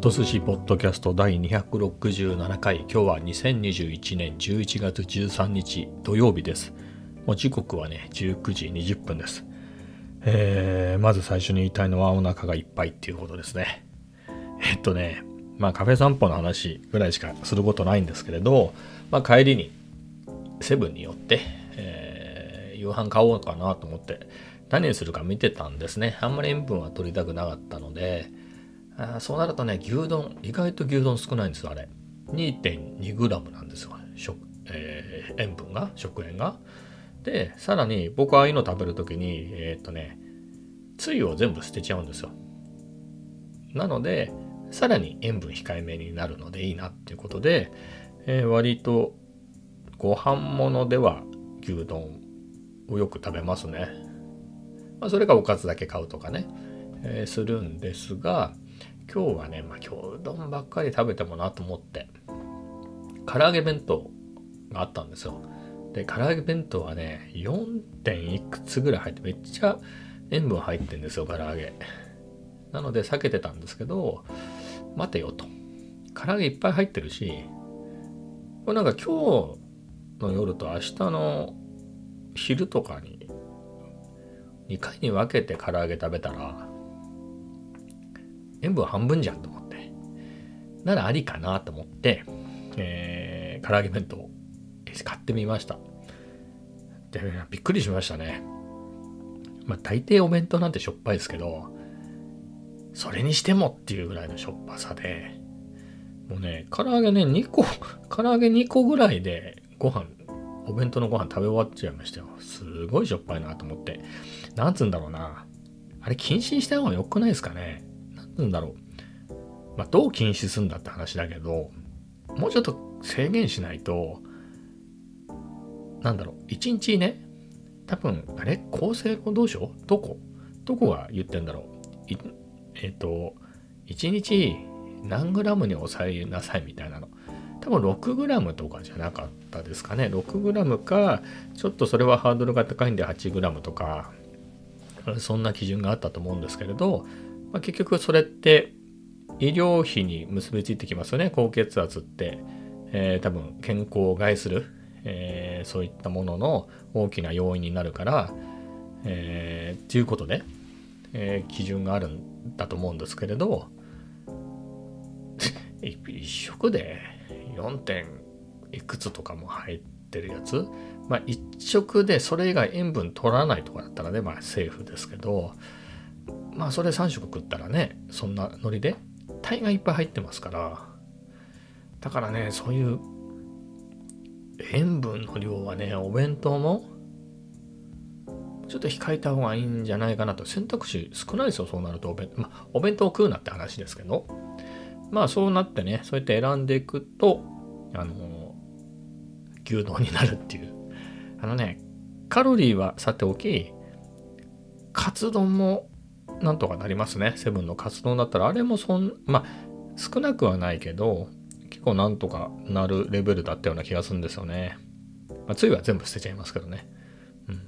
と寿司ポッドキャスト第267回。今日は2021年11月13日土曜日です。もう時刻はね19時20分です。えー、まず最初に言いたいのはお腹がいっぱいっていうことですね。えっとねまあカフェ散歩の話ぐらいしかすることないんですけれど、まあ、帰りにセブンに寄って、えー、夕飯買おうかなと思って何にするか見てたんですね。あんまり塩分は取りたくなかったのであそうなるとね、牛丼、意外と牛丼少ないんですよ、あれ。2.2g なんですよ、食えー、塩分が、食塩が。で、さらに僕はああいうの食べるときに、えー、っとね、つゆを全部捨てちゃうんですよ。なので、さらに塩分控えめになるのでいいなっていうことで、えー、割とご飯物では牛丼をよく食べますね。まあ、それがおかずだけ買うとかね、えー、するんですが、今日はね、まあ、今日うどんばっかり食べてもなと思って、唐揚げ弁当があったんですよ。で、唐揚げ弁当はね、4. 点いくつぐらい入って、めっちゃ塩分入ってんですよ、唐揚げ。なので避けてたんですけど、待てよと。唐揚げいっぱい入ってるし、これなんか今日の夜と明日の昼とかに2回に分けて唐揚げ食べたら塩分半分じゃんと思って。ならありかなと思って、えー、唐揚げ弁当買ってみました。で、びっくりしましたね。まあ大抵お弁当なんてしょっぱいですけど、それにしてもっていうぐらいのしょっぱさで、もうね、唐揚げね、2個、唐揚げ2個ぐらいでご飯、お弁当のご飯食べ終わっちゃいましたよ。すごいしょっぱいなと思って。なんつうんだろうな。あれ禁止にした方が良くないですかね。うんだろう。まあ、どう禁止するんだって話だけど、もうちょっと制限しないと、なんだろう、一日ね、多分、あれ？厚生労働省？どこ？どこが言ってんだろうえっ、ー、と、一日何グラムに抑えなさいみたいなの。多分6グラムとかじゃなかったですかね。6グラムか、ちょっとそれはハードルが高いんで8グラムとか、そんな基準があったと思うんですけれど、まあ、結局それって医療費に結びついてきますよね。高血圧って、えー、多分健康を害する、えー、そういったものの大きな要因になるから、えー、っていうことで、えー、基準があるんだと思うんですけれど。一食で4点いくつとかも入ってるやつ。まあ一食でそれ以外塩分取らないとかだったらねまあセーフですけど。まあそれ3食食ったらねそんなノリで大概いっぱい入ってますから。だからねそういう塩分の量はねお弁当もちょっと控えた方がいいんじゃないかなと。選択肢少ないですよそうなると。お弁,、まあ、お弁当を食うなって話ですけど。まあそうなってねそうやって選んでいくとあの牛丼になるっていう。あのねカロリーはさておきカツ丼もなんとかなりますね。セブンの活動だったら、あれもそん、まあ、少なくはないけど、結構なんとかなるレベルだったような気がするんですよね。まあ、つゆは全部捨てちゃいますけどね。うん。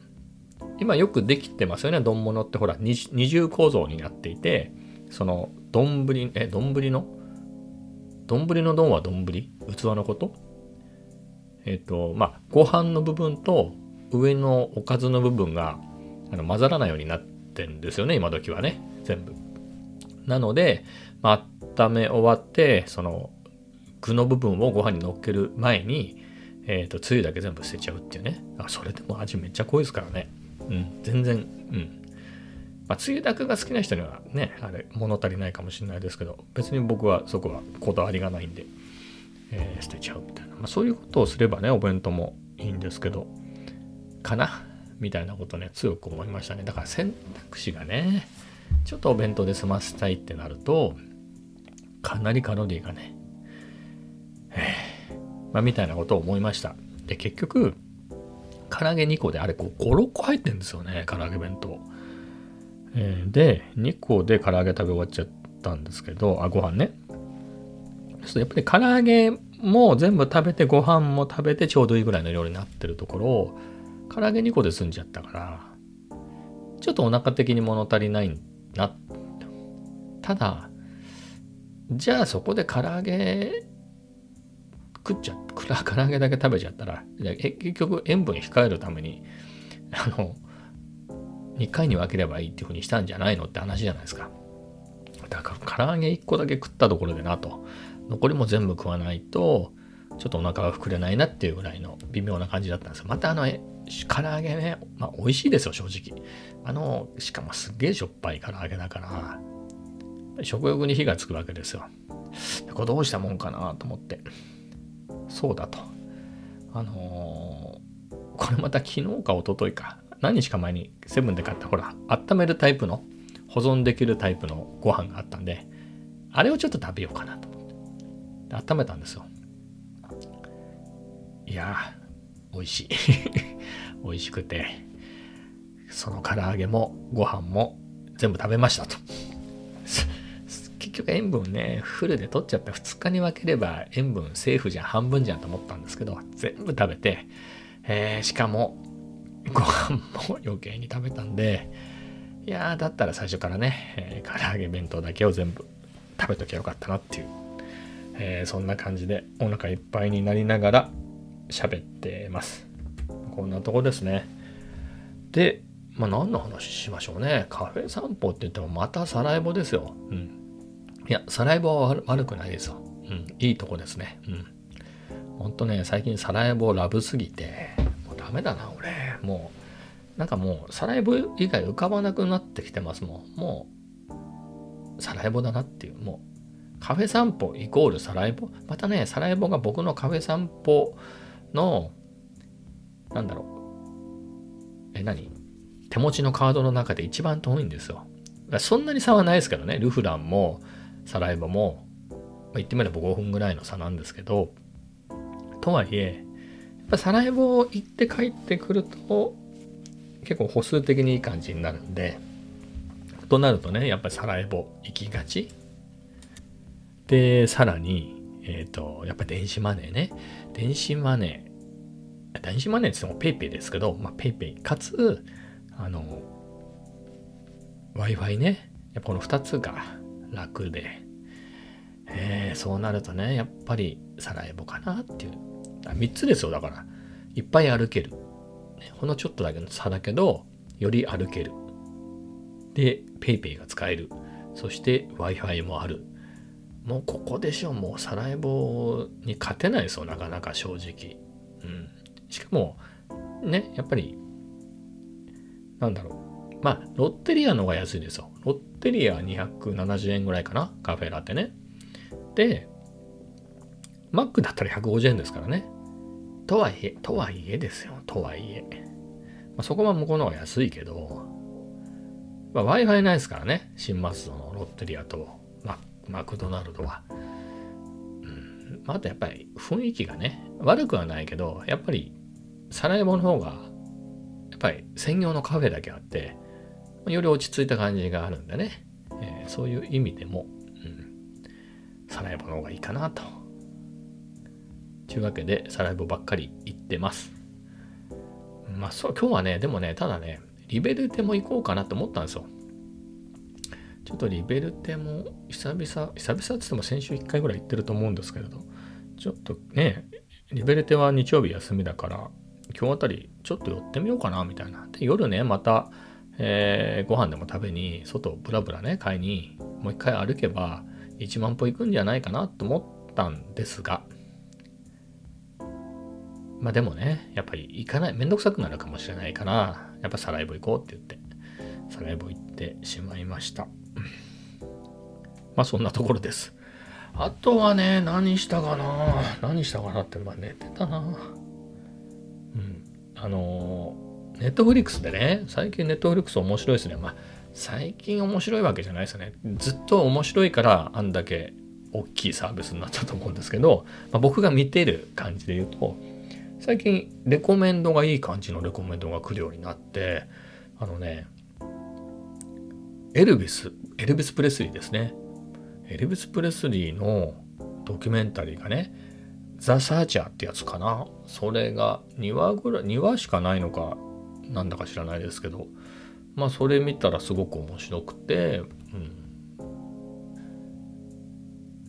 今よくできてますよね、丼物ってほら、二重構造になっていて、その、丼、え、丼の？丼の丼は丼器のこと？えっ、と、まあ、ご飯の部分と上のおかずの部分があの混ざらないようになってってんですよね、今時はね、全部。なので、まあ、温め終わって、その具の部分をご飯に乗っける前に、えっ、ー、と、つゆだけ全部捨てちゃうっていうね。あ、それでも味めっちゃ濃いですからね。うん、全然、うん。まあ、つゆだくが好きな人にはね、あれ、物足りないかもしれないですけど、別に僕はそこはこだわりがないんで、えー、捨てちゃうみたいな。まあ、そういうことをすればね、お弁当もいいんですけど、かな。みたいなことね強く思いましたね。だから選択肢がねちょっとお弁当で済ませたいってなるとかなりカロリーがねえまあみたいなことを思いました。で結局唐揚げ2個であれ56個入ってるんですよね唐揚げ弁当、えー、で2個で唐揚げ食べ終わっちゃったんですけどあご飯ね。ちょっとやっぱり唐揚げも全部食べてご飯も食べてちょうどいいぐらいの量になってるところを唐揚げ2個で済んじゃったから、ちょっとお腹的に物足りないな。ただ、じゃあそこで唐揚げ食っちゃ 唐揚げだけ食べちゃったら結局塩分控えるために あの2回に分ければいいっていうふうにしたんじゃないのって話じゃないですかだから唐揚げ1個だけ食ったところでなと残りも全部食わないとちょっとお腹が膨れないなっていうぐらいの微妙な感じだったんですまたあの唐揚げね、まあ、美味しいですよ正直あのしかもすっげえしょっぱい唐揚げだから食欲に火がつくわけですよこれどうしたもんかなと思ってそうだと。あのー、これまた昨日か一昨日か、何日か前にセブンで買ったほら、温めるタイプの、保存できるタイプのご飯があったんで、あれをちょっと食べようかなと思って。温めたんですよ。いやー、美味しい。美味しくて、その唐揚げもご飯も全部食べましたと。結局塩分ね、フルで取っちゃった2日に分ければ塩分セーフじゃん、半分じゃんと思ったんですけど、全部食べて、えー、しかも、ご飯も余計に食べたんで、いやー、だったら最初からね、えー、唐揚げ弁当だけを全部食べときゃよかったなっていう、えー、そんな感じでお腹いっぱいになりながら喋ってます。こんなとこですね。で、まあ何の話しましょうね。カフェ散歩って言ってもまたサラエボですよ。うん。いや、サラエボは悪くないですよ。うん、いいとこですね。うん。ほんとね、最近サラエボラブすぎて、もうダメだな、俺。もう、なんかもう、サラエボ以外浮かばなくなってきてますもん。もう、サラエボだなっていう、もう、カフェ散歩イコールサラエボ？またね、サラエボが僕のカフェ散歩の、なんだろう。え、何？手持ちのカードの中で一番遠いんですよ。そんなに差はないですけどね、ルフランも、サラエボも、まあ、言ってみれば5分ぐらいの差なんですけど、とはいえ、やっぱサラエボ行って帰ってくると、結構歩数的にいい感じになるんで、となるとね、やっぱりサラエボ行きがち。で、さらに、えっ、ー、と、やっぱ電子マネーね。電子マネー、電子マネーって言っても PayPay ですけど、まあ PayPay かつ、あの、Wi-Fi ね。やっぱこの2つが楽で、えー、そうなるとね、やっぱりサラエボかなっていう。3つですよ、だから。いっぱい歩ける。ほんのちょっとだけの差だけど、より歩ける。で、PayPay が使える。そして Wi-Fi もある。もうここでしょ、もうサラエボに勝てないですよ、なかなか正直。うん。しかも、ね、やっぱり、なんだろう。まあ、ロッテリアの方が安いですよ。ロッテリア270円ぐらいかなカフェラテね。で、マックだったら150円ですからね。とはいえ、とはいえですよ。とはいえ。まあ、そこは向こうの方が安いけど、まあ、Wi-Fi ないですからね。新松戸のロッテリアとマクドナルドは。うん。まあ、あとやっぱり雰囲気がね、悪くはないけど、やっぱりサラエボの方が、やっぱり専業のカフェだけあって、より落ち着いた感じがあるんでね、えー、そういう意味でも、うん、サラエボの方がいいかなと。というわけで、サラエボばっかり行ってます。まあそう、今日はね、でもね、ただね、リベルテも行こうかなって思ったんですよ。ちょっとリベルテも久々、久々って言っても先週1回ぐらい行ってると思うんですけれど、ちょっとね、リベルテは日曜日休みだから、今日あたりちょっと寄ってみようかなみたいな。で、夜ね、またえー、ご飯でも食べに外ブラブラね買いにもう一回歩けば1万歩行くんじゃないかなと思ったんですがまあでもねやっぱり行かないめんどくさくなるかもしれないからやっぱサライボ行こうって言ってサライボ行ってしまいましたまあそんなところですあとはね何したかな？何したかなってまあ寝てたなうんあのネットフリックスでね、最近ネットフリックス面白いですね。まあ、最近面白いわけじゃないですね。ずっと面白いからあんだけ大きいサービスになったと思うんですけど、まあ、僕が見てる感じで言うと、最近レコメンドがいい感じのレコメンドが来るようになって、あのね、エルビス、エルビス・プレスリーですね。エルビス・プレスリーのドキュメンタリーがね、ザ・サーチャーってやつかな。それが2話ぐらい、2話しかないのか、なんだか知らないですけどまあそれ見たらすごく面白くて、うん、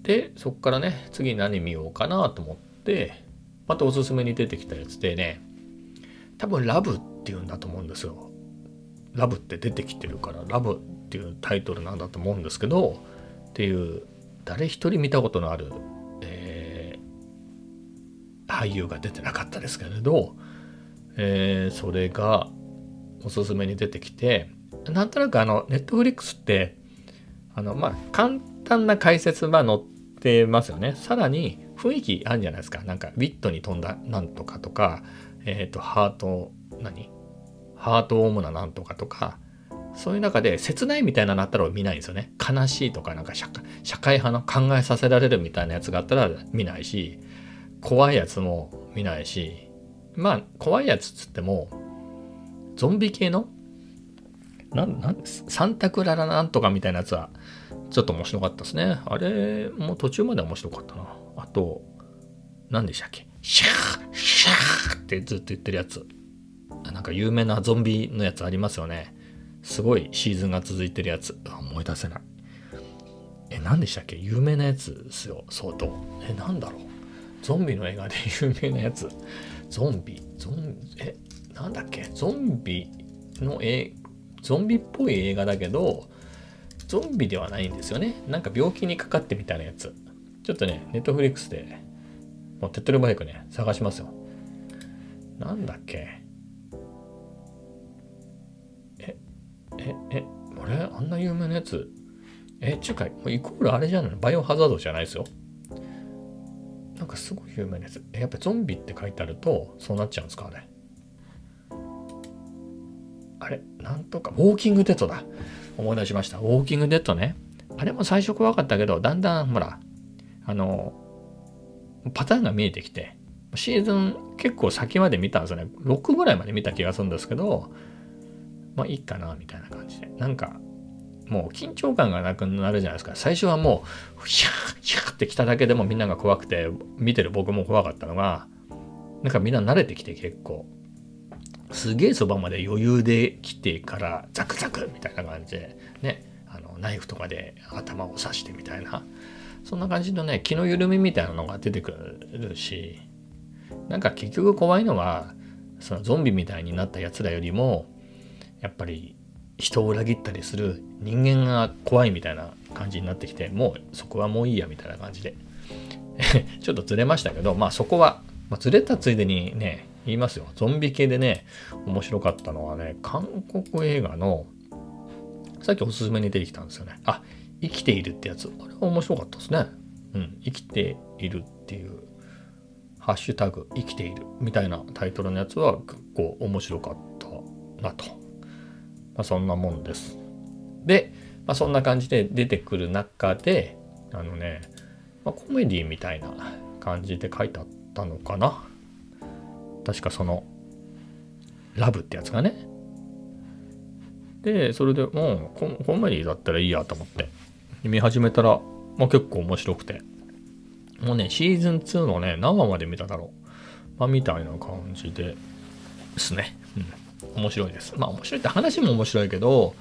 で、そっからね、次何見ようかなと思って、またおすすめに出てきたやつでね、多分ラブっていうんだと思うんですよ。ラブって出てきてるから、ラブっていうタイトルなんだと思うんですけど、っていう、誰一人見たことのある、えー、俳優が出てなかったですけれど、えー、それがおすすめに出てきて、なんとなくあの、ネットフリックスって、あの、まあ、簡単な解説は載ってますよね。さらに雰囲気あるんじゃないですか。なんか、ウィットに飛んだなんとかとか、えっ、ー、と、ハート、何？ハートオームななんとかとか、そういう中で切ないみたいなのあったら見ないんですよね。悲しいとかなんか社会派の考えさせられるみたいなやつがあったら見ないし、怖いやつも見ないし、まあ怖いやつっつっても、ゾンビ系のなんなんサンタクララなんとかみたいなやつはちょっと面白かったですね。あれも途中まで面白かったな。あと、何でしたっけ？シャーシャーってずっと言ってるやつ。なんか有名なゾンビのやつありますよね。すごいシーズンが続いてるやつ。思い出せない。え、何でしたっけ？有名なやつですよ、相当。え、なんだろう？ゾンビの映画で 有名なやつ。ゾンビ、ゾン、え、なんだっけ？ゾンビの映ゾンビっぽい映画だけど、ゾンビではないんですよね。なんか病気にかかってみたいなやつ。ちょっとね、ネットフリックスで、もう手っ取り早くね、探しますよ。なんだっけ？え、あんな有名なやつ？え、ちゅうか、イコールあれじゃないの？バイオハザードじゃないですよ。なんかすごい有名なやつ。え、やっぱゾンビって書いてあると、そうなっちゃうんですかね。あれなんとか、ウォーキングデッドだ。思い出しました。ウォーキングデッドね。あれも最初怖かったけど、だんだん、ほら、あの、パターンが見えてきて、シーズン結構先まで見たんですよね。6ぐらいまで見た気がするんですけど、まあいいかな、みたいな感じで。なんか、もう緊張感がなくなるじゃないですか。最初はもう、ヒャーヒャーって来ただけでもみんなが怖くて、見てる僕も怖かったのが、なんかみんな慣れてきて結構。すげえそばまで余裕で来てからザクザクみたいな感じでねあのナイフとかで頭を刺してみたいなそんな感じのね気の緩みみたいなのが出てくるしなんか結局怖いのはそのゾンビみたいになったやつらよりもやっぱり人を裏切ったりする人間が怖いみたいな感じになってきてもうそこはもういいやみたいな感じで ちょっとずれましたけどまあそこは、まあ、ずれたついでにね言いますよ。ゾンビ系でね、面白かったのはね、韓国映画の、さっきおすすめに出てきたんですよね。あ、生きているってやつ。あれは面白かったですね。うん、生きているっていう、ハッシュタグ、生きているみたいなタイトルのやつは結構面白かったなと。まあ、そんなもんです。で、まあ、そんな感じで出てくる中で、あのね、まあ、コメディみたいな感じで書いてあったのかな。確かその、ラブってやつがね。で、それでもうコメディだったらいいやと思って、見始めたら、まあ、結構面白くて。もうね、シーズン2のね、何話まで見ただろう。まあ、みたいな感じでですね。うん。面白いです。まあ、面白いって話も面白いけど、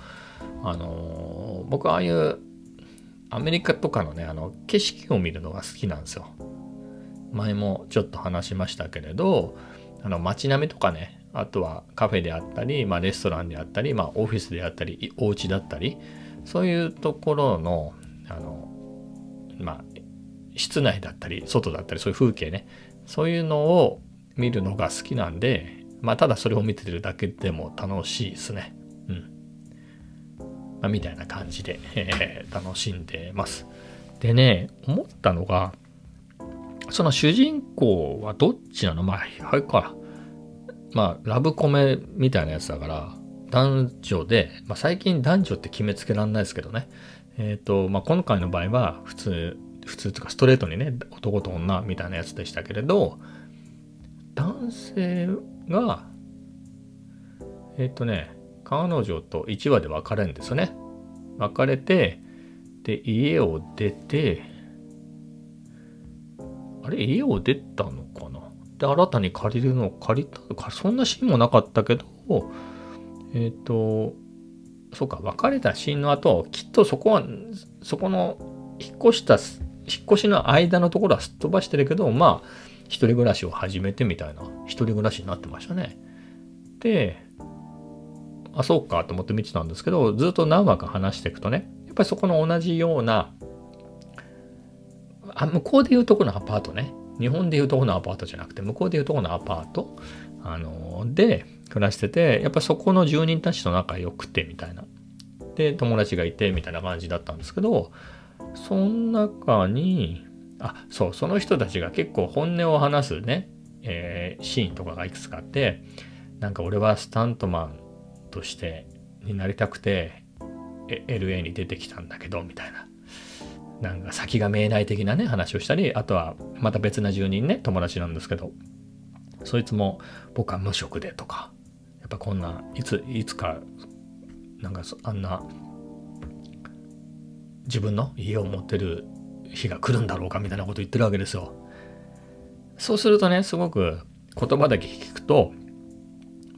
あのー、僕はああいうアメリカとかのね、あの、景色を見るのが好きなんですよ。前もちょっと話しましたけれど、あの街並みとかねあとはカフェであったり、まあ、レストランであったり、まあ、オフィスであったりお家だったりそういうところのあのまあ室内だったり外だったりそういう風景ねそういうのを見るのが好きなんでまあただそれを見てるだけでも楽しいですねうん、まあ、みたいな感じで、えー、楽しんでますでね思ったのがその主人公はどっちなの？まあ、あれか。まあ、ラブコメみたいなやつだから、男女で、まあ、最近男女って決めつけられないですけどね。えっ、ー、と、まあ、今回の場合は普通、普通とかストレートにね、男と女みたいなやつでしたけれど、男性が、えっ、ー、とね、彼女と1話で別れるんですよね。別れて、で、家を出て、あれ、家を出たのかな？で、新たに借りるのを借りたか、そんなシーンもなかったけど、えっ、ー、と、そうか、別れたシーンの後、きっとそこは、そこの引っ越した引っ越しの間のところはすっ飛ばしてるけど、まあ、一人暮らしを始めてみたいな、一人暮らしになってましたね。で、あ、そうかと思って見てたんですけど、ずっと何話か話していくとね、やっぱりそこの同じような、あ向こうでいうとこのアパートね、日本でいうとこのアパートじゃなくて、向こうでいうとこのアパート、あの、で暮らしてて、やっぱそこの住人たちと仲良くてみたいな。で、友達がいてみたいな感じだったんですけど、その中に、あ、そう、その人たちが結構本音を話すね、えー、シーンとかがいくつかあって、なんか俺はスタントマンとしてになりたくて LA に出てきたんだけどみたいな。なんか先が見えない的なね話をしたりあとはまた別な住人ね友達なんですけどそいつも僕は無職でとかやっぱこんないついつかなんかあんな自分の家を持ってる日が来るんだろうかみたいなこと言ってるわけですよ。そうするとねすごく言葉だけ聞くと、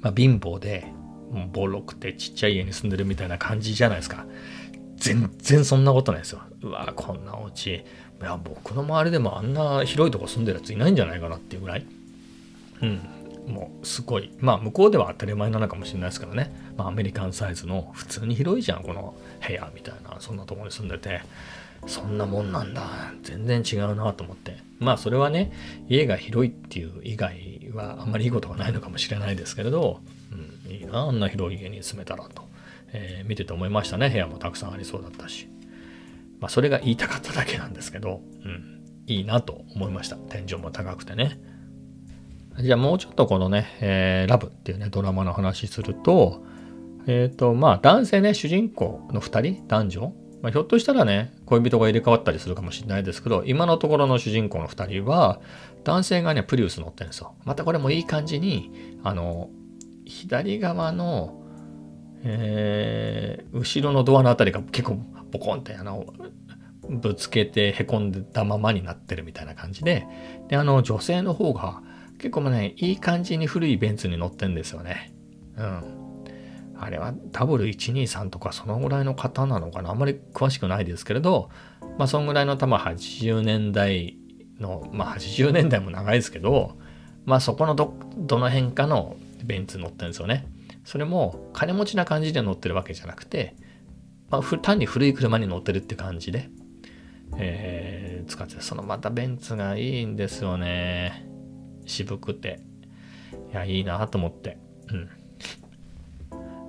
まあ、貧乏でボロくてちっちゃい家に住んでるみたいな感じじゃないですか。全然そんなことないですよ。うわこんなお家いや僕の周りでもあんな広いとこ住んでるやついないんじゃないかなっていうぐらい。うん。もうすごい。まあ向こうでは当たり前なのかもしれないですけどね。まあアメリカンサイズの普通に広いじゃん、この部屋みたいな、そんなとこに住んでて。そんなもんなんだ。全然違うなと思って。まあそれはね、家が広いっていう以外はあんまりいいことがないのかもしれないですけれど、うん、いいな、あんな広い家に住めたらと、えー、見てて思いましたね。部屋もたくさんありそうだったし。まあそれが言いたかっただけなんですけど、うん、いいなと思いました。天井も高くてね。じゃあもうちょっとこのね、えー、ラブっていうね、ドラマの話すると、えっ、ー、と、まあ男性ね、主人公の2人、男女、まあ、ひょっとしたらね、恋人が入れ替わったりするかもしれないですけど、今のところの主人公の2人は、男性がね、プリウス乗ってるんですよ。またこれもいい感じに、あの、左側の、えー、後ろのドアのあたりが結構ボコンってあのぶつけてへこんでたままになってるみたいな感じでであの女性の方が結構ねいい感じに古いベンツに乗ってんですよねうんあれは W123 とかそのぐらいの方なのかな？あんまり詳しくないですけれどまあそんぐらいの多分80年代のまあ80年代も長いですけどまあそこのどどの辺かのベンツ乗ってるんですよね。それも金持ちな感じで乗ってるわけじゃなくて、まあ、単に古い車に乗ってるって感じで、えー、使ってそのまたベンツがいいんですよね。渋くて。いや、いいなと思って。うん。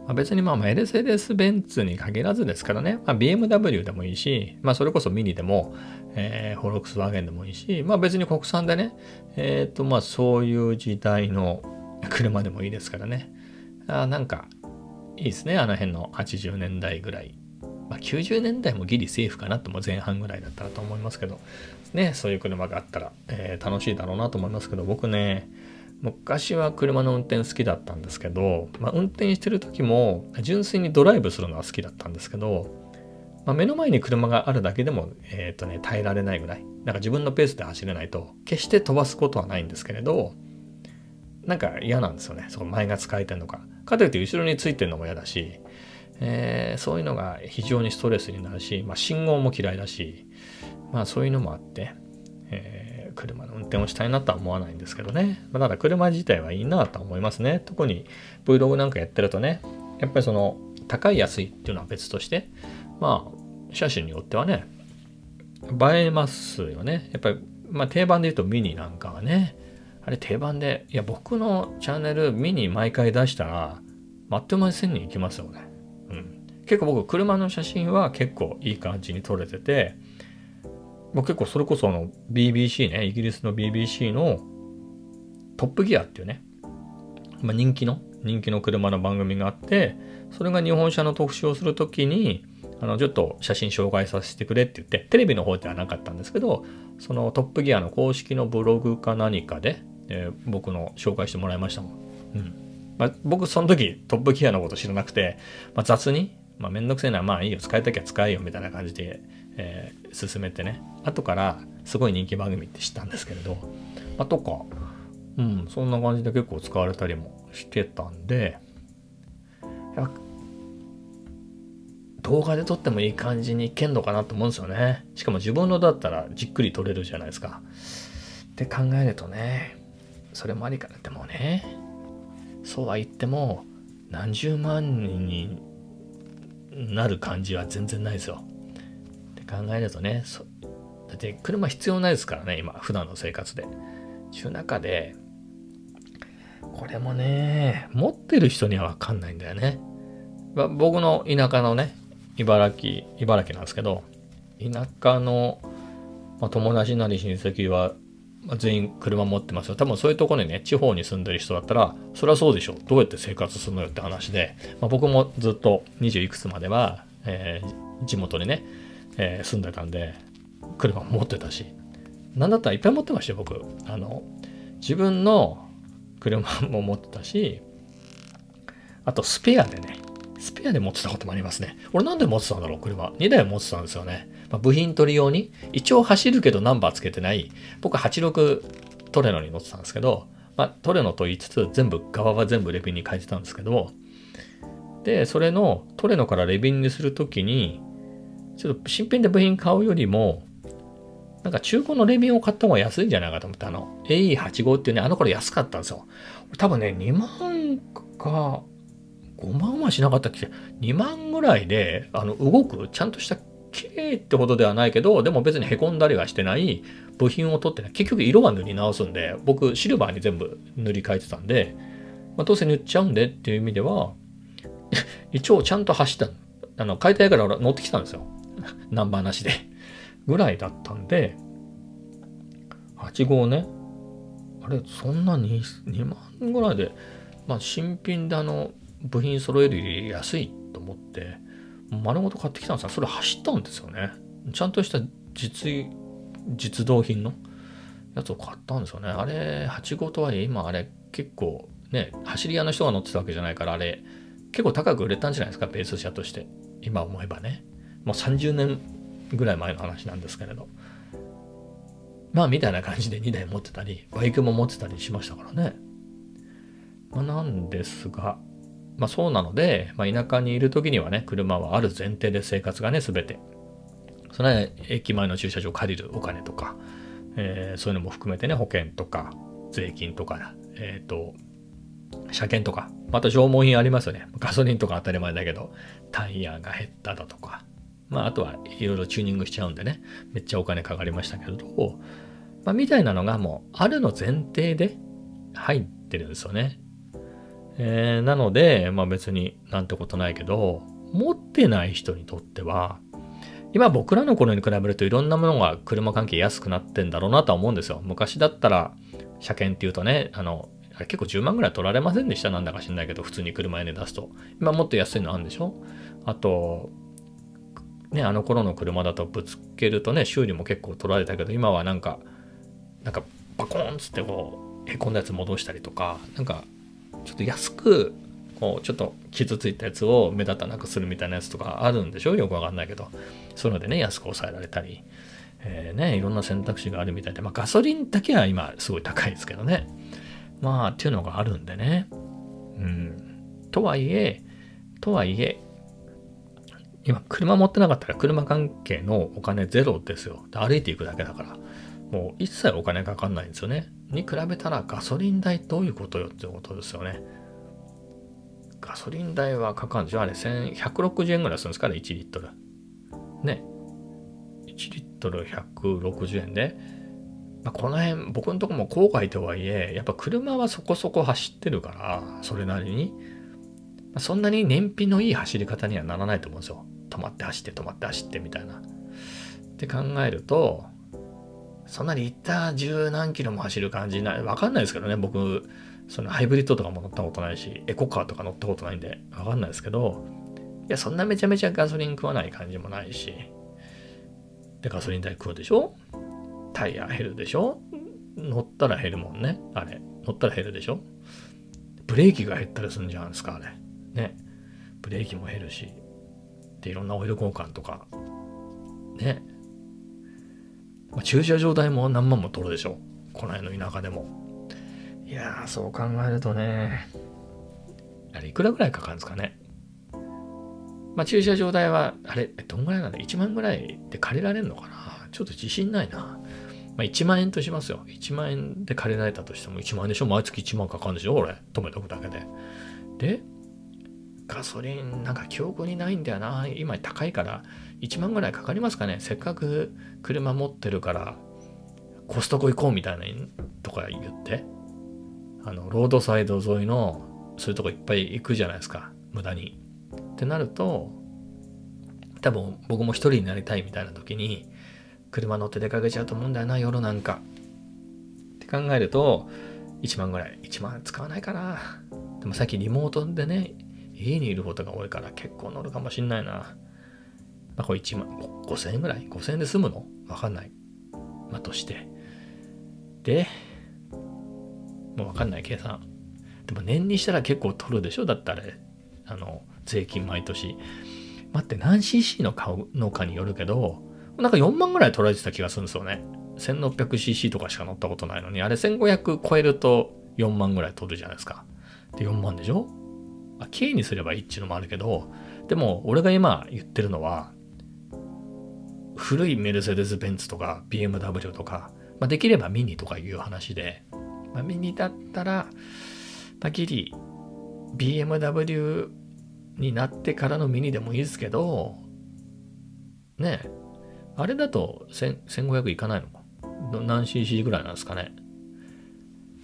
まあ、別にまあメルセデス・ベンツに限らずですからね、まあ、BMW でもいいし、まあ、それこそミニでも、えー、フォルクスワーゲンでもいいし、まあ、別に国産でね、えっ、ー、とまあそういう時代の 車でもいいですからね。あなんか、いいですね。あの辺の80年代ぐらい。まあ、90年代もギリセーフかなとも前半ぐらいだったらと思いますけど、ね、そういう車があったら、えー、楽しいだろうなと思いますけど、僕ね、昔は車の運転好きだったんですけど、まあ、運転してる時も純粋にドライブするのは好きだったんですけど、まあ、目の前に車があるだけでも、えっ、ー、とね、耐えられないぐらい。なんか自分のペースで走れないと、決して飛ばすことはないんですけれど、なんか嫌なんですよね。そこ前が使えてんのか。かといって後ろについてるのも嫌だし、えー、そういうのが非常にストレスになるし、まあ、信号も嫌いだし、まあそういうのもあって、えー、車の運転をしたいなとは思わないんですけどね。まあ、ただ車自体はいいなとは思いますね。特に Vlog なんかやってるとね、やっぱりその高い安いっていうのは別として、まあ車種によってはね、映えますよね。やっぱり、まあ定番で言うとミニなんかはね、あれ定番で、いや、僕のチャンネルミニ毎回出したら、あっという間に1000人いきますよね。うん。結構僕、車の写真は結構いい感じに撮れてて、僕結構それこそあの BBC ね、イギリスの BBC のトップギアっていうね、まあ、人気の、人気の車の番組があって、それが日本車の特集をするときに、あの、ちょっと写真紹介させてくれって言って、テレビの方ではなかったんですけど、そのトップギアの公式のブログか何かで、えー、僕の紹介してもらいましたもん。うんまあ、僕その時トップギアのこと知らなくて、まあ、雑に、まあ、めんどくせえなまあいいよ使いたきゃ使えよみたいな感じで、えー、進めてね後からすごい人気番組って知ったんですけれど、まあ、とかうんそんな感じで結構使われたりもしてたんで動画で撮ってもいい感じにいけんのかなと思うんですよね。しかも自分のだったらじっくり撮れるじゃないですか。って考えるとね、それもありかな。でもね、そうは言っても、何十万人になる感じは全然ないですよ。考えるとね、だって車必要ないですからね、今、普段の生活で。中中で、これもね、持ってる人にはわかんないんだよね。僕の田舎のね、茨城、茨城なんですけど、田舎の、まあ、友達なり親戚は、まあ、全員車持ってますよ。多分そういうところにね、地方に住んでる人だったら、そりゃそうでしょ。どうやって生活するのよって話で、まあ、僕もずっと20いくつまでは、えー、地元にね、えー、住んでたんで、車も持ってたし、なんだったらいっぱい持ってましたよ、僕。あの、自分の車も持ってたし、あとスペアでね、スペアで持ってたこともありますね。俺なんで持ってたんだろう、車。2台持ってたんですよね。まあ、部品取り用に、一応走るけどナンバーつけてない、僕86トレノに乗ってたんですけど、まあ、トレノと言いつつ、全部、側は全部レビンに変えてたんですけど、で、それのトレノからレビンにするときに、ちょっと新品で部品買うよりも、なんか中古のレビンを買った方が安いんじゃないかと思って、あの、AE85 っていうね、あの頃安かったんですよ。多分ね、2万か、5万はしなかったっけ ?2 万ぐらいで、あの、動く、ちゃんとした綺麗ってほどではないけど、でも別に凹んだりはしてない部品を取ってね、結局色は塗り直すんで、僕シルバーに全部塗り替えてたんで、まあ、どうせ塗っちゃうんでっていう意味では、一応ちゃんと走った、あの、買いたいから乗ってきたんですよ。ナンバーなしで。ぐらいだったんで、8号ね、あれ、そんなに 2, 万ぐらいで、まあ、新品であの、部品揃えるより安いと思って、丸ごと買ってきたんですよ。それ走ったんですよね。ちゃんとした実、実動品のやつを買ったんですよね。あれ、8号とはいえ、今あれ結構ね、走り屋の人が乗ってたわけじゃないから、あれ、結構高く売れたんじゃないですか、ベース車として。今思えばね。もう30年ぐらい前の話なんですけれど。まあ、みたいな感じで2台持ってたり、バイクも持ってたりしましたからね。まあ、なんですが、まあそうなので、まあ、田舎にいる時にはね、車はある前提で生活がね、すべて。それは駅前の駐車場借りるお金とか、えー、そういうのも含めてね、保険とか、税金とか、えっ、ー、と、車検とか、また消耗品ありますよね。ガソリンとか当たり前だけど、タイヤが減っただとか、まああとはいろいろチューニングしちゃうんでね、めっちゃお金かかりましたけど、まあみたいなのがもうあるの前提で入ってるんですよね。えー、なので、まあ別になんてことないけど、持ってない人にとっては、今僕らの頃に比べるといろんなものが車関係安くなってんだろうなとは思うんですよ。昔だったら車検っていうとね、あの、結構10万ぐらい取られませんでしたなんだか知んないけど、普通に車屋で出すと。今もっと安いのあるんでしょあと、ね、あの頃の車だとぶつけるとね、修理も結構取られたけど、今はなんか、なんかバコーンっつってこう、へこんだやつ戻したりとか、なんかちょっと安くこうちょっと傷ついたやつを目立たなくするみたいなやつとかあるんでしょよくわかんないけど。そういうのでね安く抑えられたり、えー、ねいろんな選択肢があるみたいで、まあ、ガソリンだけは今すごい高いですけどね。まあっていうのがあるんでね。うん。とはいえとはいえ今車持ってなかったら車関係のお金ゼロですよ歩いていくだけだからもう一切お金かかんないんですよねに比べたらガソリン代どういうことよってことですよね。ガソリン代はかかるんですよ。あれ、160円ぐらいするんですかね、1リットル。ね。1リットル160円で。まあ、この辺、僕のとこも郊外とはいえ、やっぱ車はそこそこ走ってるから、それなりに。そんなに燃費のいい走り方にはならないと思うんですよ。止まって走って止まって走ってみたいな。って考えると、そんなにリッター十何キロも走る感じない、わかんないですけどね、僕、そのハイブリッドとかも乗ったことないし、エコカーとか乗ったことないんで、わかんないですけど、いや、そんなめちゃめちゃガソリン食わない感じもないし、で、ガソリン代食うでしょ？タイヤ減るでしょ？乗ったら減るもんね、あれ。乗ったら減るでしょ？ブレーキが減ったりするんじゃないですか、あれ。ね。ブレーキも減るし、で、いろんなオイル交換とか、ね。まあ、駐車場代も何万も取るでしょこの辺の田舎でもいやーそう考えるとねあれいくらぐらいかかるんですかねまあ、駐車場代は、あれ、どんぐらいなんだ ?1 万ぐらいで借りられるのかな？ちょっと自信ないな。まあ、1万円としますよ。1万円で借りられたとしても1万円でしょ？毎月1万かかるんでしょ？俺、止めとくだけで。で、ガソリンなんか記憶にないんだよな。今高いから1万ぐらいかかりますかね。せっかく車持ってるからコストコ行こうみたいなとか言って。あの、ロードサイド沿いのそういうとこいっぱい行くじゃないですか。無駄に。ってなると、多分僕も一人になりたいみたいな時に車乗って出かけちゃうと思うんだよな、夜なんか。って考えると、1万ぐらい。1万使わないかな。でもさっきリモートでね、家にいることが多いから結構乗るかもしんないな。まあ、これ1万、5000円ぐらい ?5000 円で済むの？わかんない。まあ、として。で、もうわかんない計算。でも年にしたら結構取るでしょ？だったら、あの、税金毎年。待って、何 cc の買うのかによるけど、なんか4万ぐらい取られてた気がするんですよね。1600cc とかしか乗ったことないのに、あれ1500超えると4万ぐらい取るじゃないですか。で、4万でしょ？まあ、K にすればいいっていうのもあるけど、でも俺が今言ってるのは、古いメルセデス・ベンツとか BMW とか、まあ、できればミニとかいう話で、まあ、ミニだったら、まあ、ギリ BMW になってからのミニでもいいですけど、ねえ、あれだと1500いかないのか？何 cc ぐらいなんですかね？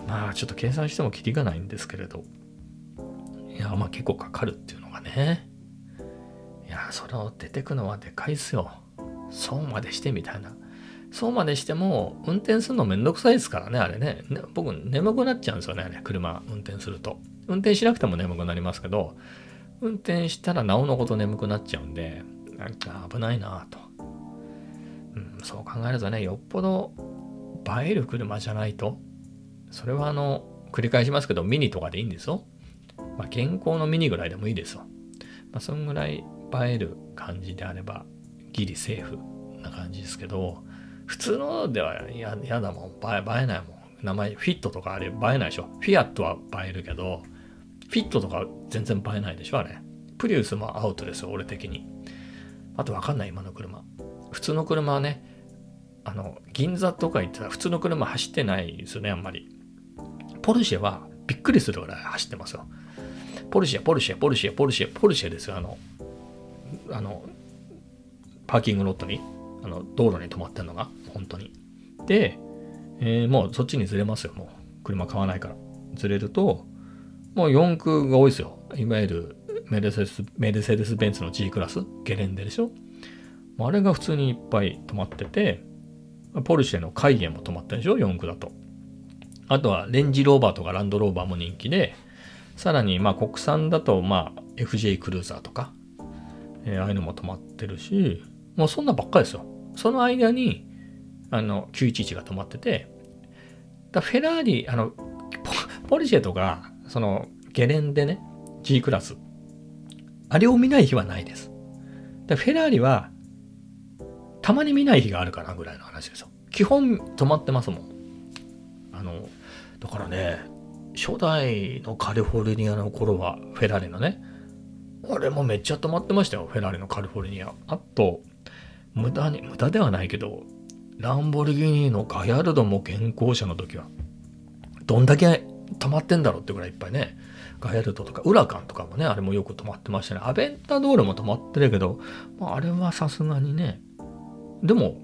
まあちょっと計算してもキリがないんですけれど。いや、まあ結構かかるっていうのがね。いや、それを出てくのはでかいっすよ。そうまでしてみたいな。そうまでしても、運転するのめんどくさいですからね、あれね。ね僕、眠くなっちゃうんですよね、車運転すると。運転しなくても眠くなりますけど、運転したらなおのこと眠くなっちゃうんで、なんか危ないなぁと。うん、そう考えるとね、よっぽど映える車じゃないと、それはあの、繰り返しますけど、ミニとかでいいんですよ。まあ、健康のミニぐらいでもいいですよ。まあ、そんぐらい映える感じであれば、ギリセーフな感じですけど、普通のでは嫌だもん。映え、映えないもん。名前、フィットとかあれ映えないでしょ。フィアットは映えるけど、フィットとか全然映えないでしょ、あれ。プリウスもアウトですよ、俺的に。あとわかんない、今の車。普通の車はね、あの、銀座とか行ったら普通の車走ってないですよね、あんまり。ポルシェはびっくりするぐらい走ってますよ。ポルシェ、ポルシェ、ポルシェ、ポルシェ、ポルシェですよ。あの、あの、パーキングロットに、あの、道路に止まってんのが、本当に。で、えー、もうそっちにずれますよ、もう。車買わないから。ずれると、もう四駆が多いですよ。いわゆるメルセデス、メルセデス・ベンツの G クラス、ゲレンデでしょ。あれが普通にいっぱい止まってて、ポルシェのカイエンも止まってるでしょ、四駆だと。あとはレンジローバーとかランドローバーも人気で、さらにまあ国産だとまあ FJ クルーザーとか、えー、ああいうのも止まってるし、もうそんなばっかりですよ。その間に、あの、911が止まってて、だフェラーリ、あの、ポルシェとか、その、ゲレンデね、G クラス。あれを見ない日はないです。だフェラーリは、たまに見ない日があるかなぐらいの話ですよ。基本止まってますもん。あの、だからね、初代のカリフォルニアの頃は、フェラーリのね、あれもめっちゃ止まってましたよ、フェラーリのカリフォルニア。あと、無駄に、無駄ではないけど、ランボルギーニのガヤルドも現行車の時は、どんだけ止まってんだろうってぐらいいっぱいね、ガヤルドとか、ウラカンとかもね、あれもよく止まってましたね。アベンタドールも止まってるけど、まあ、あれはさすがにね、でも、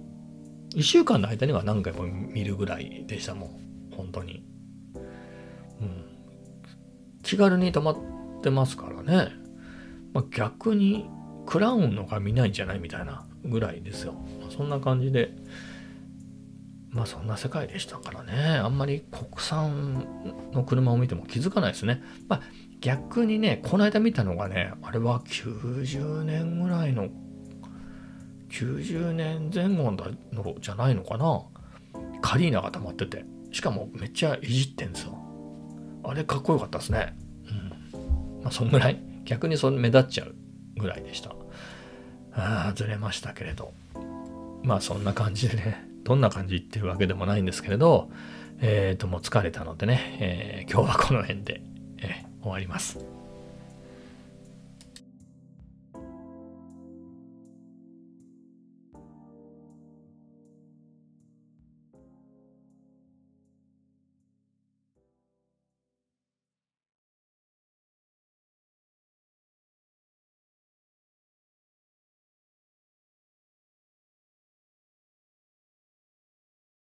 1週間の間には何回も見るぐらいでしたもん。本当に。気軽に止まってますからね。まあ、逆に、クラウンのが見ないんじゃないみたいなぐらいですよ。まそんな感じで、まあそんな世界でしたからね、あんまり国産の車を見ても気づかないですね。まあ逆にね、この間見たのがね、あれは90年ぐらいの90年前後のじゃないのかなカリーナが溜まっててしかもめっちゃいじってんですよあれかっこよかったですね。うん。まあそんぐらい。逆にその目立っちゃうぐらいでした。ああずれましたけれど。まあそんな感じでね。どんな感じっていうわけでもないんですけれど。えっ、ー、ともう疲れたのでね、えー、今日はこの辺で、えー、終わります。